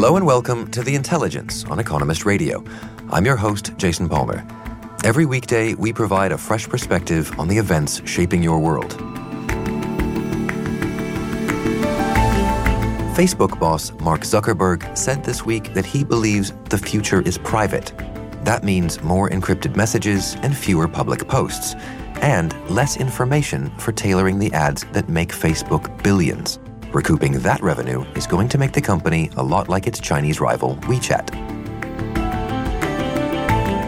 Hello and welcome to The Intelligence on Economist Radio. I'm your host, Jason Palmer. Every weekday, we provide a fresh perspective on the events shaping your world. Facebook boss Mark Zuckerberg said this week that he believes the future is private. That means more encrypted messages and fewer public posts, and less information for tailoring the ads that make Facebook billions. Recouping that revenue is going to make the company a lot like its Chinese rival WeChat.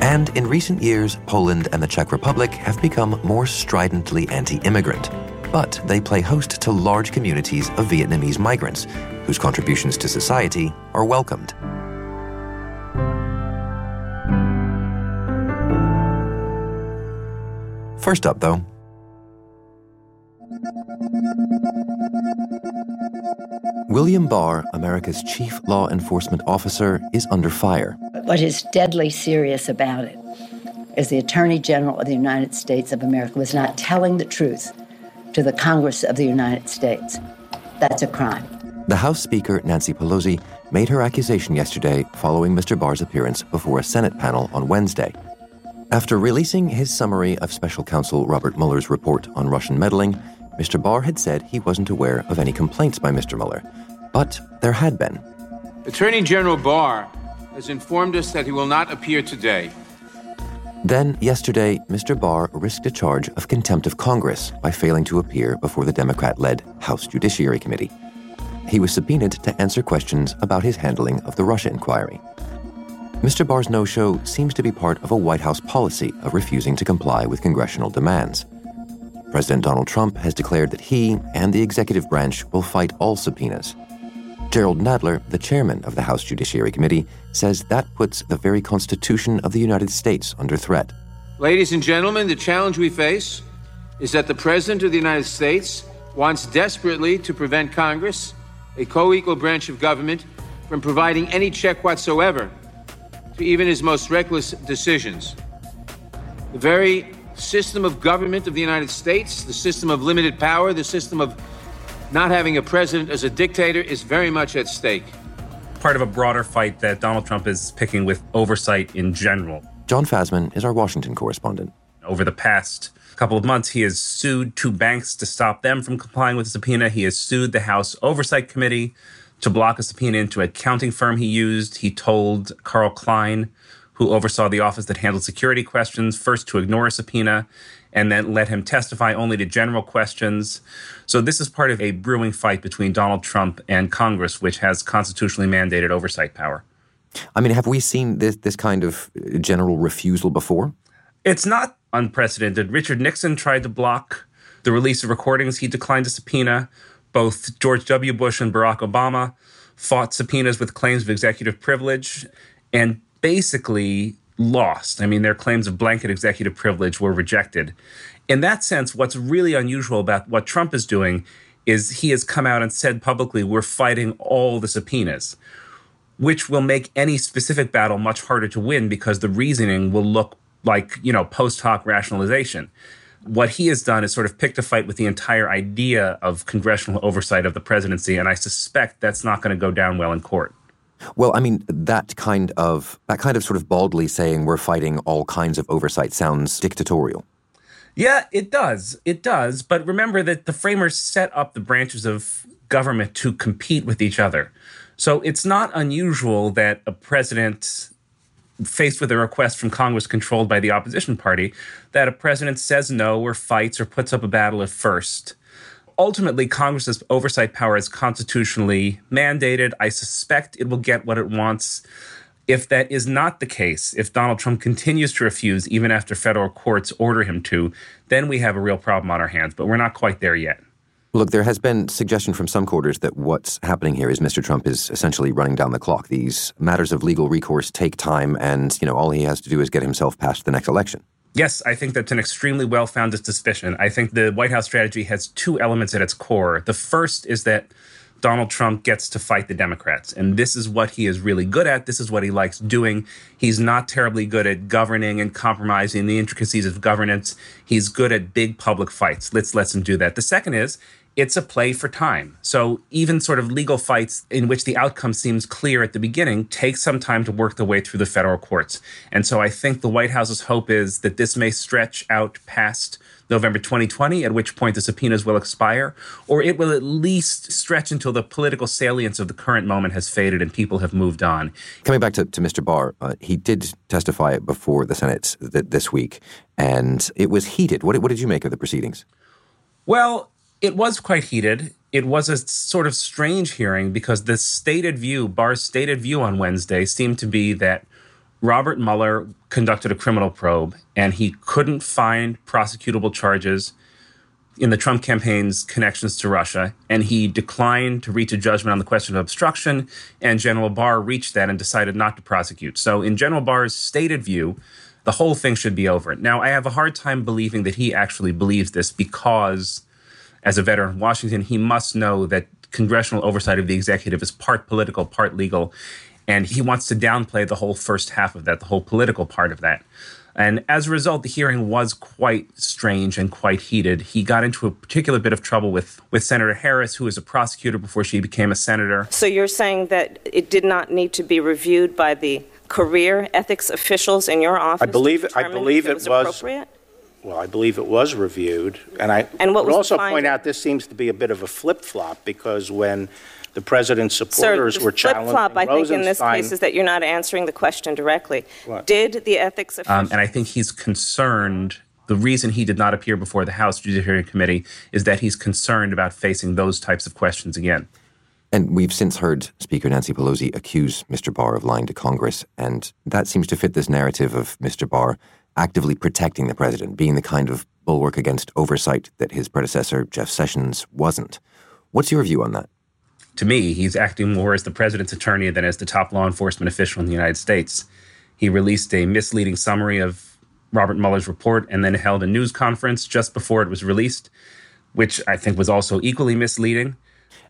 And in recent years, Poland and the Czech Republic have become more stridently anti immigrant. But they play host to large communities of Vietnamese migrants, whose contributions to society are welcomed. First up, though, William Barr, America's chief law enforcement officer, is under fire. What is deadly serious about it is the Attorney General of the United States of America was not telling the truth to the Congress of the United States. That's a crime. The House Speaker, Nancy Pelosi, made her accusation yesterday following Mr. Barr's appearance before a Senate panel on Wednesday. After releasing his summary of Special Counsel Robert Mueller's report on Russian meddling, Mr. Barr had said he wasn't aware of any complaints by Mr. Mueller, but there had been. Attorney General Barr has informed us that he will not appear today. Then, yesterday, Mr. Barr risked a charge of contempt of Congress by failing to appear before the Democrat led House Judiciary Committee. He was subpoenaed to answer questions about his handling of the Russia inquiry. Mr. Barr's no show seems to be part of a White House policy of refusing to comply with congressional demands. President Donald Trump has declared that he and the executive branch will fight all subpoenas. Jerrold Nadler, the chairman of the House Judiciary Committee, says that puts the very Constitution of the United States under threat. Ladies and gentlemen, the challenge we face is that the President of the United States wants desperately to prevent Congress, a co equal branch of government, from providing any check whatsoever to even his most reckless decisions. The very system of government of the United States, the system of limited power, the system of not having a president as a dictator is very much at stake. Part of a broader fight that Donald Trump is picking with oversight in general. John Fasman is our Washington correspondent. Over the past couple of months, he has sued two banks to stop them from complying with the subpoena. He has sued the House Oversight Committee to block a subpoena into a accounting firm he used. He told Carl Kline, who oversaw the office that handled security questions, first to ignore a subpoena and then let him testify only to general questions. So this is part of a brewing fight between Donald Trump and Congress, which has constitutionally mandated oversight power. I mean, have we seen this this kind of general refusal before? It's not unprecedented. Richard Nixon tried to block the release of recordings he declined a subpoena. Both George W. Bush and Barack Obama fought subpoenas with claims of executive privilege. And basically lost. I mean, their claims of blanket executive privilege were rejected. In that sense, what's really unusual about what Trump is doing is he has come out and said publicly, we're fighting all the subpoenas, which will make any specific battle much harder to win because the reasoning will look like, you know, post hoc rationalization. What he has done is sort of picked a fight with the entire idea of congressional oversight of the presidency, and I suspect that's not going to go down well in court. Well, I mean, that kind of that kind of sort of baldly saying we're fighting all kinds of oversight sounds dictatorial. Yeah, it does. It does. But remember that the framers set up the branches of government to compete with each other. So it's not unusual that a president faced with a request from Congress controlled by the opposition party, that a president says no or fights or puts up a battle at first ultimately, Congress's oversight power is constitutionally mandated. I suspect it will get what it wants. If that is not the case, if Donald Trump continues to refuse even after federal courts order him to, then we have a real problem on our hands, but we're not quite there yet. Look, there has been suggestion from some quarters that what's happening here is Mr. Trump is essentially running down the clock. These matters of legal recourse take time, and you know all he has to do is get himself past the next election. Yes, I think that's an extremely well founded suspicion. I think the White House strategy has two elements at its core. The first is that Donald Trump gets to fight the Democrats. And this is what he is really good at. This is what he likes doing. He's not terribly good at governing and compromising the intricacies of governance. He's good at big public fights. Let's let him do that. The second is it's a play for time. So even sort of legal fights in which the outcome seems clear at the beginning take some time to work their way through the federal courts. And so I think the White House's hope is that this may stretch out past November 2020, at which point the subpoenas will expire, or it will at least stretch until the political salience of the current moment has faded and people have moved on. Coming back to, to Mr. Barr, uh, he did testify before the Senate th- this week, and it was heated. What, what did you make of the proceedings? Well, it was quite heated. It was a sort of strange hearing because the stated view, Barr's stated view on Wednesday, seemed to be that Robert Mueller conducted a criminal probe and he couldn't find prosecutable charges in the Trump campaign's connections to Russia, and he declined to reach a judgment on the question of obstruction. And General Barr reached that and decided not to prosecute. So, in General Barr's stated view, the whole thing should be over. Now, I have a hard time believing that he actually believes this because, as a veteran of Washington, he must know that congressional oversight of the executive is part political, part legal. And he wants to downplay the whole first half of that, the whole political part of that. And as a result, the hearing was quite strange and quite heated. He got into a particular bit of trouble with, with Senator Harris, who was a prosecutor before she became a senator. So you're saying that it did not need to be reviewed by the career ethics officials in your office? I believe, I believe it was, was appropriate? Well, I believe it was reviewed, and I and what would also finding? point out this seems to be a bit of a flip flop because when the president's supporters Sir, were challenging flip-flop, I think, in this Rosenstein- case, is that you're not answering the question directly. What? Did the ethics officials... Um, and I think he's concerned. The reason he did not appear before the House Judiciary Committee is that he's concerned about facing those types of questions again. And we've since heard Speaker Nancy Pelosi accuse Mr. Barr of lying to Congress, and that seems to fit this narrative of Mr. Barr actively protecting the president, being the kind of bulwark against oversight that his predecessor, Jeff Sessions, wasn't. What's your view on that? To me, he's acting more as the president's attorney than as the top law enforcement official in the United States. He released a misleading summary of Robert Mueller's report and then held a news conference just before it was released, which I think was also equally misleading.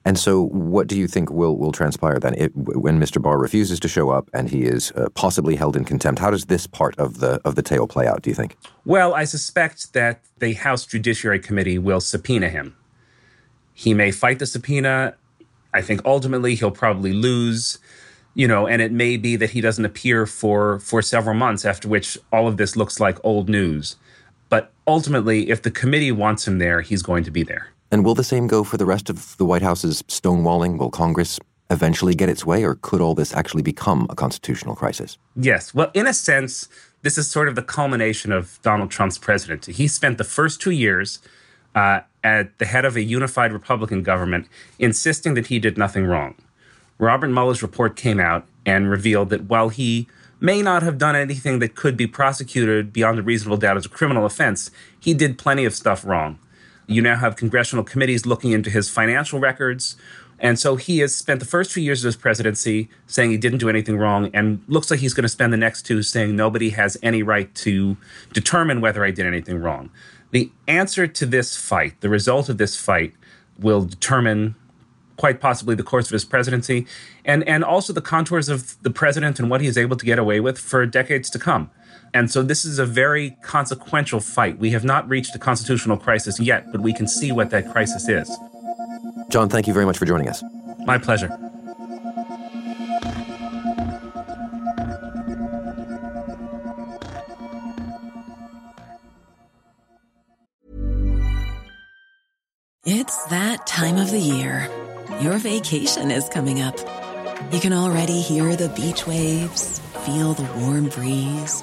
And so, what do you think will, will transpire then? It, when Mr. Barr refuses to show up and he is uh, possibly held in contempt, how does this part of the of the tale play out? Do you think? Well, I suspect that the House Judiciary Committee will subpoena him. He may fight the subpoena. I think ultimately he'll probably lose. You know, and it may be that he doesn't appear for for several months, after which all of this looks like old news. But ultimately, if the committee wants him there, he's going to be there. And will the same go for the rest of the White House's stonewalling? Will Congress eventually get its way, or could all this actually become a constitutional crisis? Yes. Well, in a sense, this is sort of the culmination of Donald Trump's presidency. He spent the first two years uh, at the head of a unified Republican government insisting that he did nothing wrong. Robert Mueller's report came out and revealed that while he may not have done anything that could be prosecuted beyond a reasonable doubt as a criminal offense, he did plenty of stuff wrong. You now have congressional committees looking into his financial records. And so he has spent the first two years of his presidency saying he didn't do anything wrong, and looks like he's going to spend the next two saying nobody has any right to determine whether I did anything wrong. The answer to this fight, the result of this fight, will determine quite possibly the course of his presidency and, and also the contours of the president and what he is able to get away with for decades to come. And so this is a very consequential fight. We have not reached a constitutional crisis yet, but we can see what that crisis is. John, thank you very much for joining us. My pleasure. It's that time of the year. Your vacation is coming up. You can already hear the beach waves, feel the warm breeze,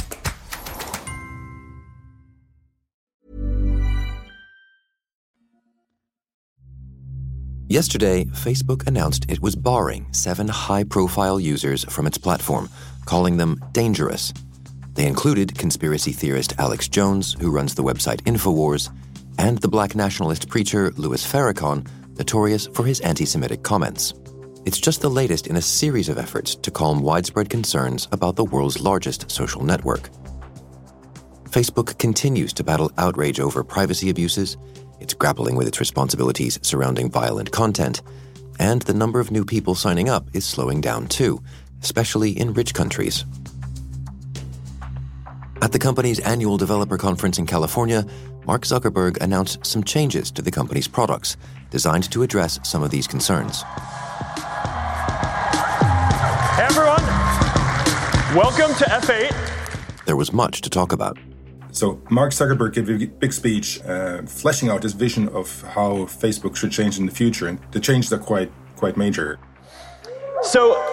Yesterday, Facebook announced it was barring seven high profile users from its platform, calling them dangerous. They included conspiracy theorist Alex Jones, who runs the website InfoWars, and the black nationalist preacher Louis Farrakhan, notorious for his anti Semitic comments. It's just the latest in a series of efforts to calm widespread concerns about the world's largest social network. Facebook continues to battle outrage over privacy abuses, it's grappling with its responsibilities surrounding violent content, and the number of new people signing up is slowing down too, especially in rich countries. At the company's annual developer conference in California, Mark Zuckerberg announced some changes to the company's products designed to address some of these concerns. Hey everyone, welcome to F8. There was much to talk about. So, Mark Zuckerberg gave a big speech uh, fleshing out his vision of how Facebook should change in the future, and the changes are quite, quite major. So,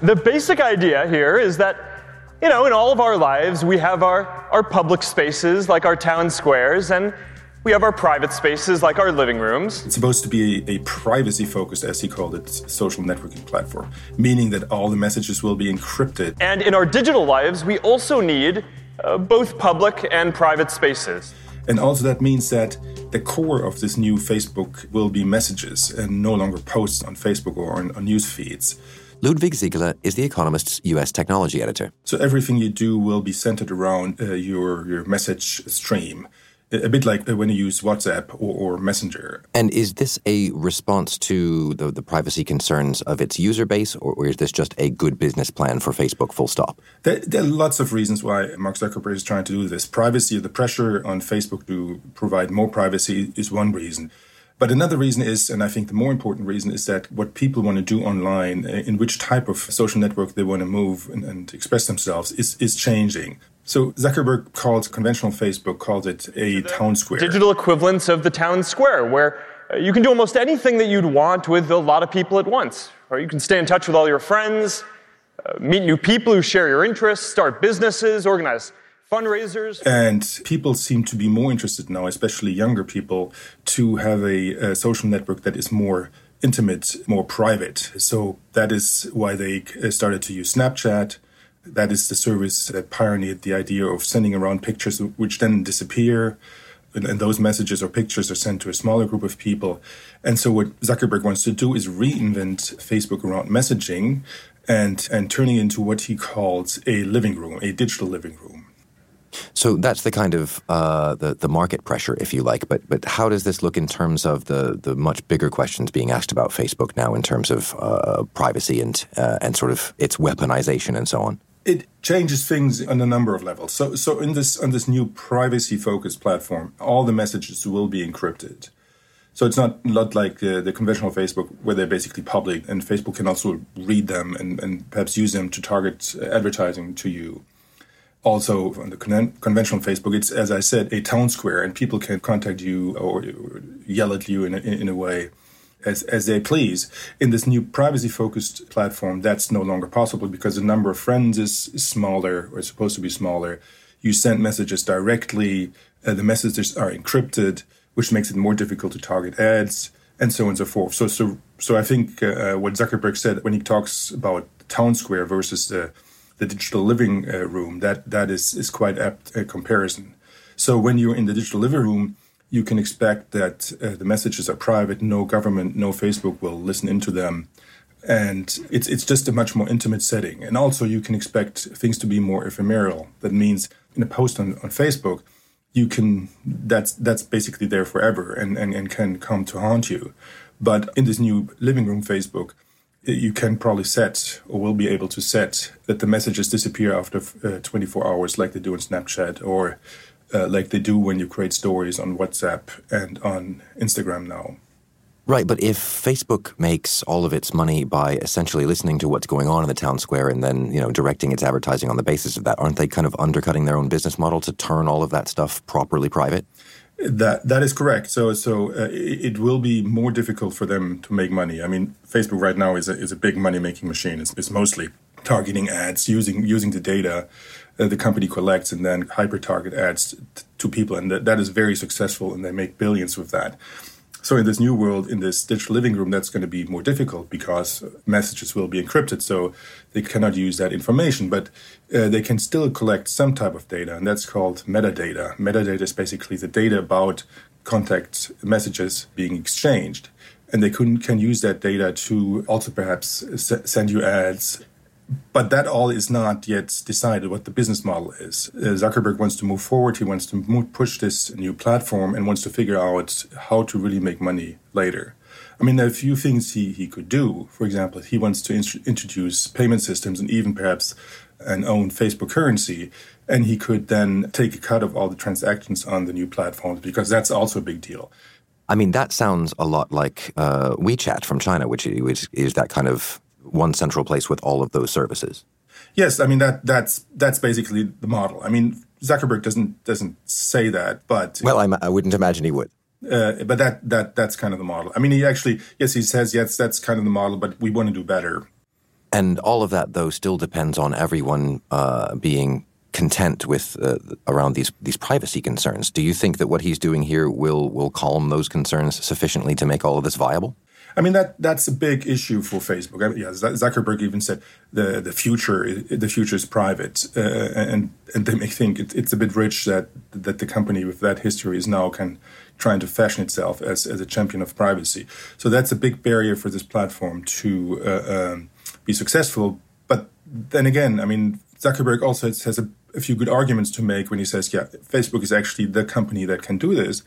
the basic idea here is that, you know, in all of our lives, we have our, our public spaces like our town squares, and we have our private spaces like our living rooms. It's supposed to be a, a privacy focused, as he called it, social networking platform, meaning that all the messages will be encrypted. And in our digital lives, we also need uh, both public and private spaces. And also, that means that the core of this new Facebook will be messages and no longer posts on Facebook or on, on news feeds. Ludwig Siegele is The Economist's US technology editor. So, everything you do will be centered around uh, your, your message stream a bit like uh, when you use WhatsApp or, or, Messenger. And is this a response to the, the privacy concerns of its user base, or, or, is this just a good business plan for Facebook, full stop? There, there, are lots of reasons why Mark Zuckerberg is trying to do this. Privacy, the pressure on Facebook to provide more privacy is one reason. But another reason is, and I think the more important reason is that what people want to do online, uh, in which type of social network they want to move and, and express themselves, is, is changing. So Zuckerberg called conventional Facebook called it a town square. Digital equivalents of the town square, where uh, you can do almost anything that you'd want with a lot of people at once. Or you can stay in touch with all your friends, uh, meet new people who share your interests, start businesses, organize fundraisers. And people seem to be more interested now, especially younger people, to have a, a social network that is more intimate, more private. So that is why they uh, started to use Snapchat that is the service that pioneered the idea of sending around pictures which then disappear. And, those messages or pictures are sent to a smaller group of people. And so what Zuckerberg wants to do is reinvent Facebook around messaging and, and turning into what he calls a living room, a digital living room. So that's the kind of uh, the the market pressure, if you like. But but how does this look in terms of the the much bigger questions being asked about Facebook now in terms of uh, privacy and uh, and sort of its weaponization and so on? It changes things on a number of levels. So, so in this on this new privacy-focused platform, all the messages will be encrypted. So it's not not like uh, the conventional Facebook where they're basically public, and Facebook can also read them and, and perhaps use them to target advertising to you. Also, on the con- conventional Facebook, it's as I said, a town square, and people can contact you or, or yell at you in a, in a way as, as they please. In this new privacy focused platform, that's no longer possible because the number of friends is, smaller or supposed to be smaller. You send messages directly, uh, the messages are encrypted, which makes it more difficult to target ads, and so on and so forth. So, so, so I think uh, what Zuckerberg said when he talks about town square versus the, the digital living uh, room, that, that is, is quite apt a comparison. So when you're in the digital living room, you can expect that uh, the messages are private. No government, no Facebook will listen into them, and it's it's just a much more intimate setting. And also, you can expect things to be more ephemeral. That means in a post on, on Facebook, you can that's that's basically there forever and, and and can come to haunt you. But in this new living room Facebook, you can probably set or will be able to set that the messages disappear after uh, 24 hours, like they do in Snapchat, or uh, like they do when you create stories on WhatsApp and on Instagram now. Right, but if Facebook makes all of its money by essentially listening to what's going on in the town square and then, you know, directing its advertising on the basis of that, aren't they kind of undercutting their own business model to turn all of that stuff properly private? That that is correct. So so uh, it, will be more difficult for them to make money. I mean, Facebook right now is a, is a big money making machine. It's, it's mostly targeting ads using using the data uh, the company collects and then hyper target ads t- to people, and that, that is very successful, and they make billions with that. So in this new world, in this digital living room, that's going to be more difficult because messages will be encrypted, so they cannot use that information. But uh, they can still collect some type of data, and that's called metadata. Metadata is basically the data about contact messages being exchanged, and they can, use that data to also perhaps send you ads but that all is not yet decided what the business model is. Uh, Zuckerberg wants to move forward. He wants to push this new platform and wants to figure out how to really make money later. I mean, there are a few things he, he could do. For example, he wants to in- introduce payment systems and even perhaps an own Facebook currency. And he could then take a cut of all the transactions on the new platforms because that's also a big deal. I mean, that sounds a lot like uh, WeChat from China, which is, is that kind of one central place with all of those services. Yes, I mean that that's that's basically the model. I mean Zuckerberg doesn't doesn't say that, but well, I'm, I would not imagine he would. Uh, but that that that's kind of the model. I mean, he actually yes, he says yes, that's kind of the model, but we want to do better. And all of that, though, still depends on everyone uh, being content with uh, around these these privacy concerns. Do you think that what he's doing here will will calm those concerns sufficiently to make all of this viable? I mean that that's a big issue for Facebook. I mean, yeah, Zuckerberg even said the the future the future is private, uh, and and they may think it, it's a bit rich that that the company with that history is now can trying to fashion itself as as a champion of privacy. So that's a big barrier for this platform to uh, um, be successful. But then again, I mean Zuckerberg also has, a, a few good arguments to make when he says, yeah, Facebook is actually the company that can do this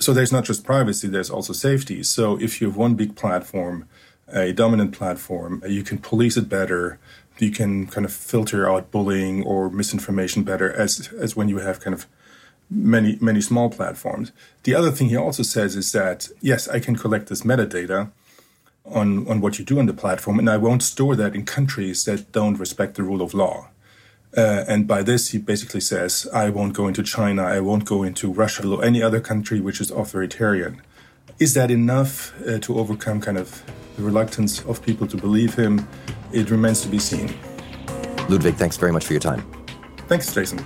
so there's not just privacy, there's also safety. So if you have one big platform, a dominant platform, you can police it better. You can kind of filter out bullying or misinformation better as as when you have kind of many many small platforms. The other thing he also says is that yes, I can collect this metadata on on what you do on the platform, and I won't store that in countries that don't respect the rule of law. Uh, and by this, he basically says, I won't go into China, I won't go into Russia, or any other country which is authoritarian. Is that enough uh, to overcome kind of the reluctance of people to believe him? It remains to be seen. Ludwig, thanks very much for your time. Thanks, Jason.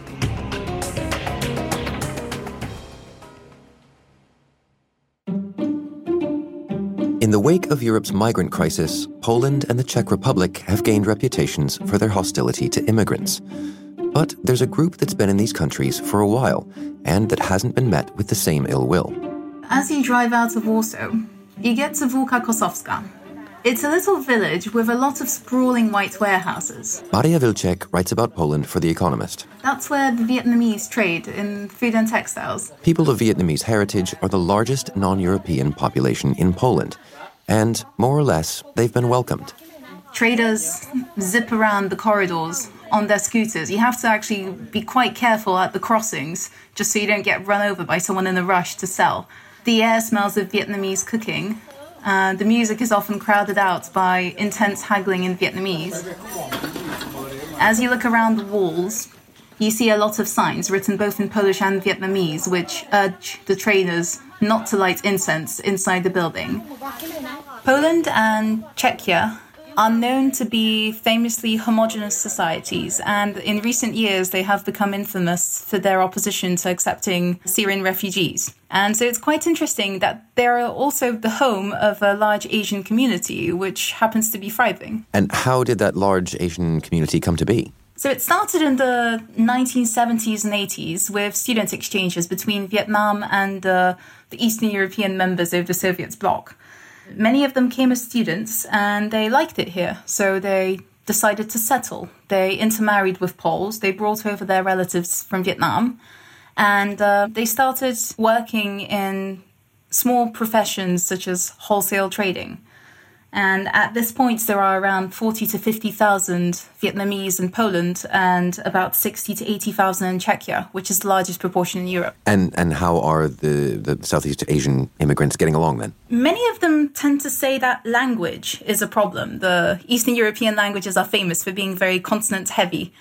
In the wake of Europe's migrant crisis, Poland and the Czech Republic have gained reputations for their hostility to immigrants. But there's a group that's been in these countries for a while and that hasn't been met with the same ill will. As you drive out of Warsaw, you get to Wólka Kosowska, it's a little village with a lot of sprawling white warehouses. Maria Wilczek writes about Poland for The Economist. That's where the Vietnamese trade in food and textiles. People of Vietnamese heritage are the largest non European population in Poland, and more or less, they've been welcomed. Traders zip around the corridors on their scooters. You have to actually be quite careful at the crossings just so you don't get run over by someone in a rush to sell. The air smells of Vietnamese cooking, uh, the music is often crowded out by intense haggling in Vietnamese. As you look around the walls, you see a lot of signs written both in Polish and Vietnamese which urge the traders not to light incense inside the building. Poland and Czechia are known to be famously homogenous societies, and in recent years they have become infamous for their opposition to accepting Syrian refugees. And so it's quite interesting that they are also the home of a large Asian community, which happens to be thriving. And how did that large Asian community come to be? So it started in the 1970s and 80s with student exchanges between Vietnam and uh, the Eastern European members of the Soviet bloc. Many of them came as students and they liked it here, so they decided to settle. They intermarried with Poles, they brought over their relatives from Vietnam, and uh, they started working in small professions such as wholesale trading. And at this point, there are around 40 to 50,000 Vietnamese in Poland and about 60 to 80,000 in Czechia, which is the largest proportion in Europe. And, and how are the, the Southeast Asian immigrants getting along then? Many of them tend to say that language is a problem. The Eastern European languages are famous for being very consonant heavy.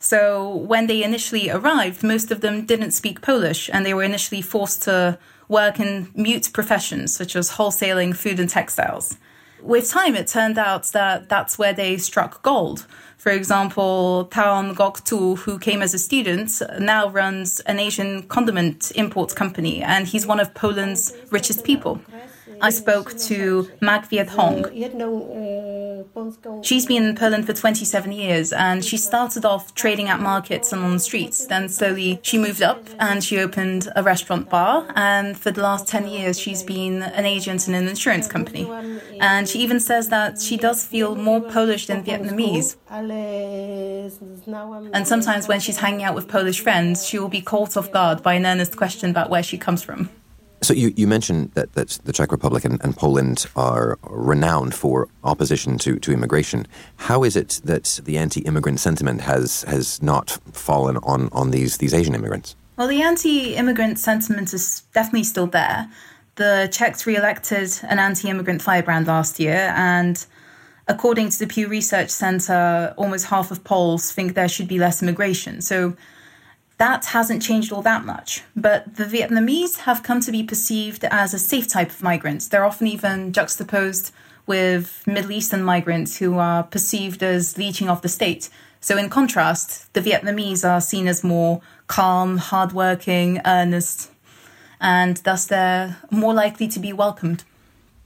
So when they initially arrived, most of them didn't speak Polish and they were initially forced to work in mute professions such as wholesaling, food, and textiles. With time, it turned out that that's where they struck gold. For example, Tao Ngoc Tu, who came as a student, now runs an Asian condiment import company, and he's one of Poland's richest people. I spoke to Mag Viet Hong. She's been in Poland for 27 years and she started off trading at markets and on the streets. Then slowly she moved up and she opened a restaurant bar. And for the last 10 years, she's been an agent in an insurance company. And she even says that she does feel more Polish than Vietnamese. And sometimes when she's hanging out with Polish friends, she will be caught off guard by an earnest question about where she comes from. So you, you mentioned that, that the Czech Republic and, and, Poland are renowned for opposition to, to immigration. How is it that the anti-immigrant sentiment has has not fallen on, on these, these Asian immigrants? Well, the anti-immigrant sentiment is definitely still there. The Czechs re-elected an anti-immigrant firebrand last year, and according to the Pew Research Center, almost half of Poles think there should be less immigration. So that hasn't changed all that much. But the Vietnamese have come to be perceived as a safe type of migrants. They're often even juxtaposed with Middle Eastern migrants who are perceived as leeching off the state. So, in contrast, the Vietnamese are seen as more calm, hardworking, earnest, and thus they're more likely to be welcomed.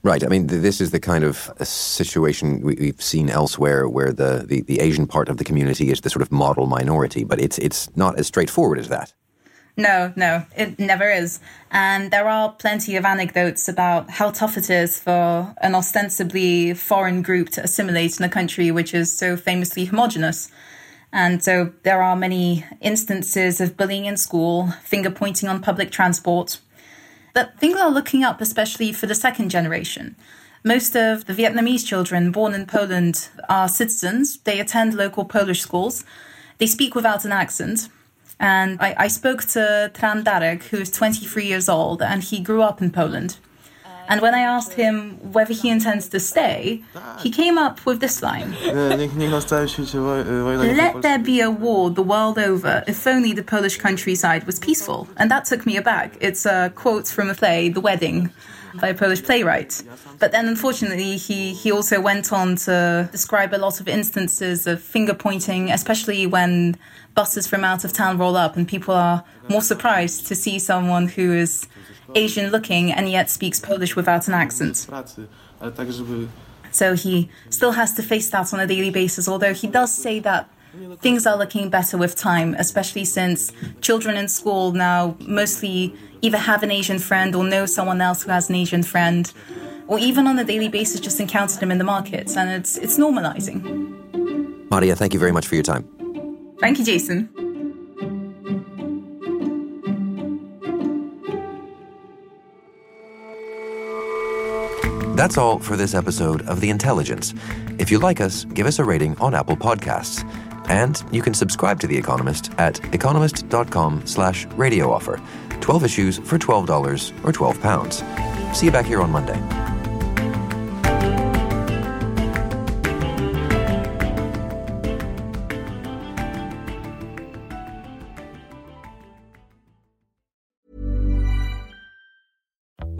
Right. I mean, this is the kind of uh, situation we've seen elsewhere where the, the, the, Asian part of the community is the sort of model minority, but it's, it's not as straightforward as that. No, no, it never is. And there are plenty of anecdotes about how tough it is for an ostensibly foreign group to assimilate in a country which is so famously homogenous. And so there are many instances of bullying in school, finger pointing on public transport, things are looking up, especially for the second generation. Most of the Vietnamese children born in Poland are citizens. They attend local Polish schools. They speak without an accent. And I, I spoke to Tran Darek, who is 23 years old, and he grew up in Poland. And when I asked him whether he intends to stay, he came up with this line Let there be a war the world over if only the Polish countryside was peaceful. And that took me aback. It's a quote from a play, The Wedding, by a Polish playwright. But then, unfortunately, he, he also went on to describe a lot of instances of finger pointing, especially when buses from out of town roll up and people are more surprised to see someone who is Asian looking and yet speaks Polish without an accent. So he still has to face that on a daily basis, although he does say that things are looking better with time, especially since children in school now mostly either have an Asian friend or know someone else who has an Asian friend, or even on a daily basis just encounter them in the markets, and it's it's normalizing. Maria, thank you very much for your time. Thank you, Jason. That's all for this episode of The Intelligence. If you like us, give us a rating on Apple Podcasts. And you can subscribe to The Economist at economist.com slash radio offer. 12 issues for $12 or £12. See you back here on Monday.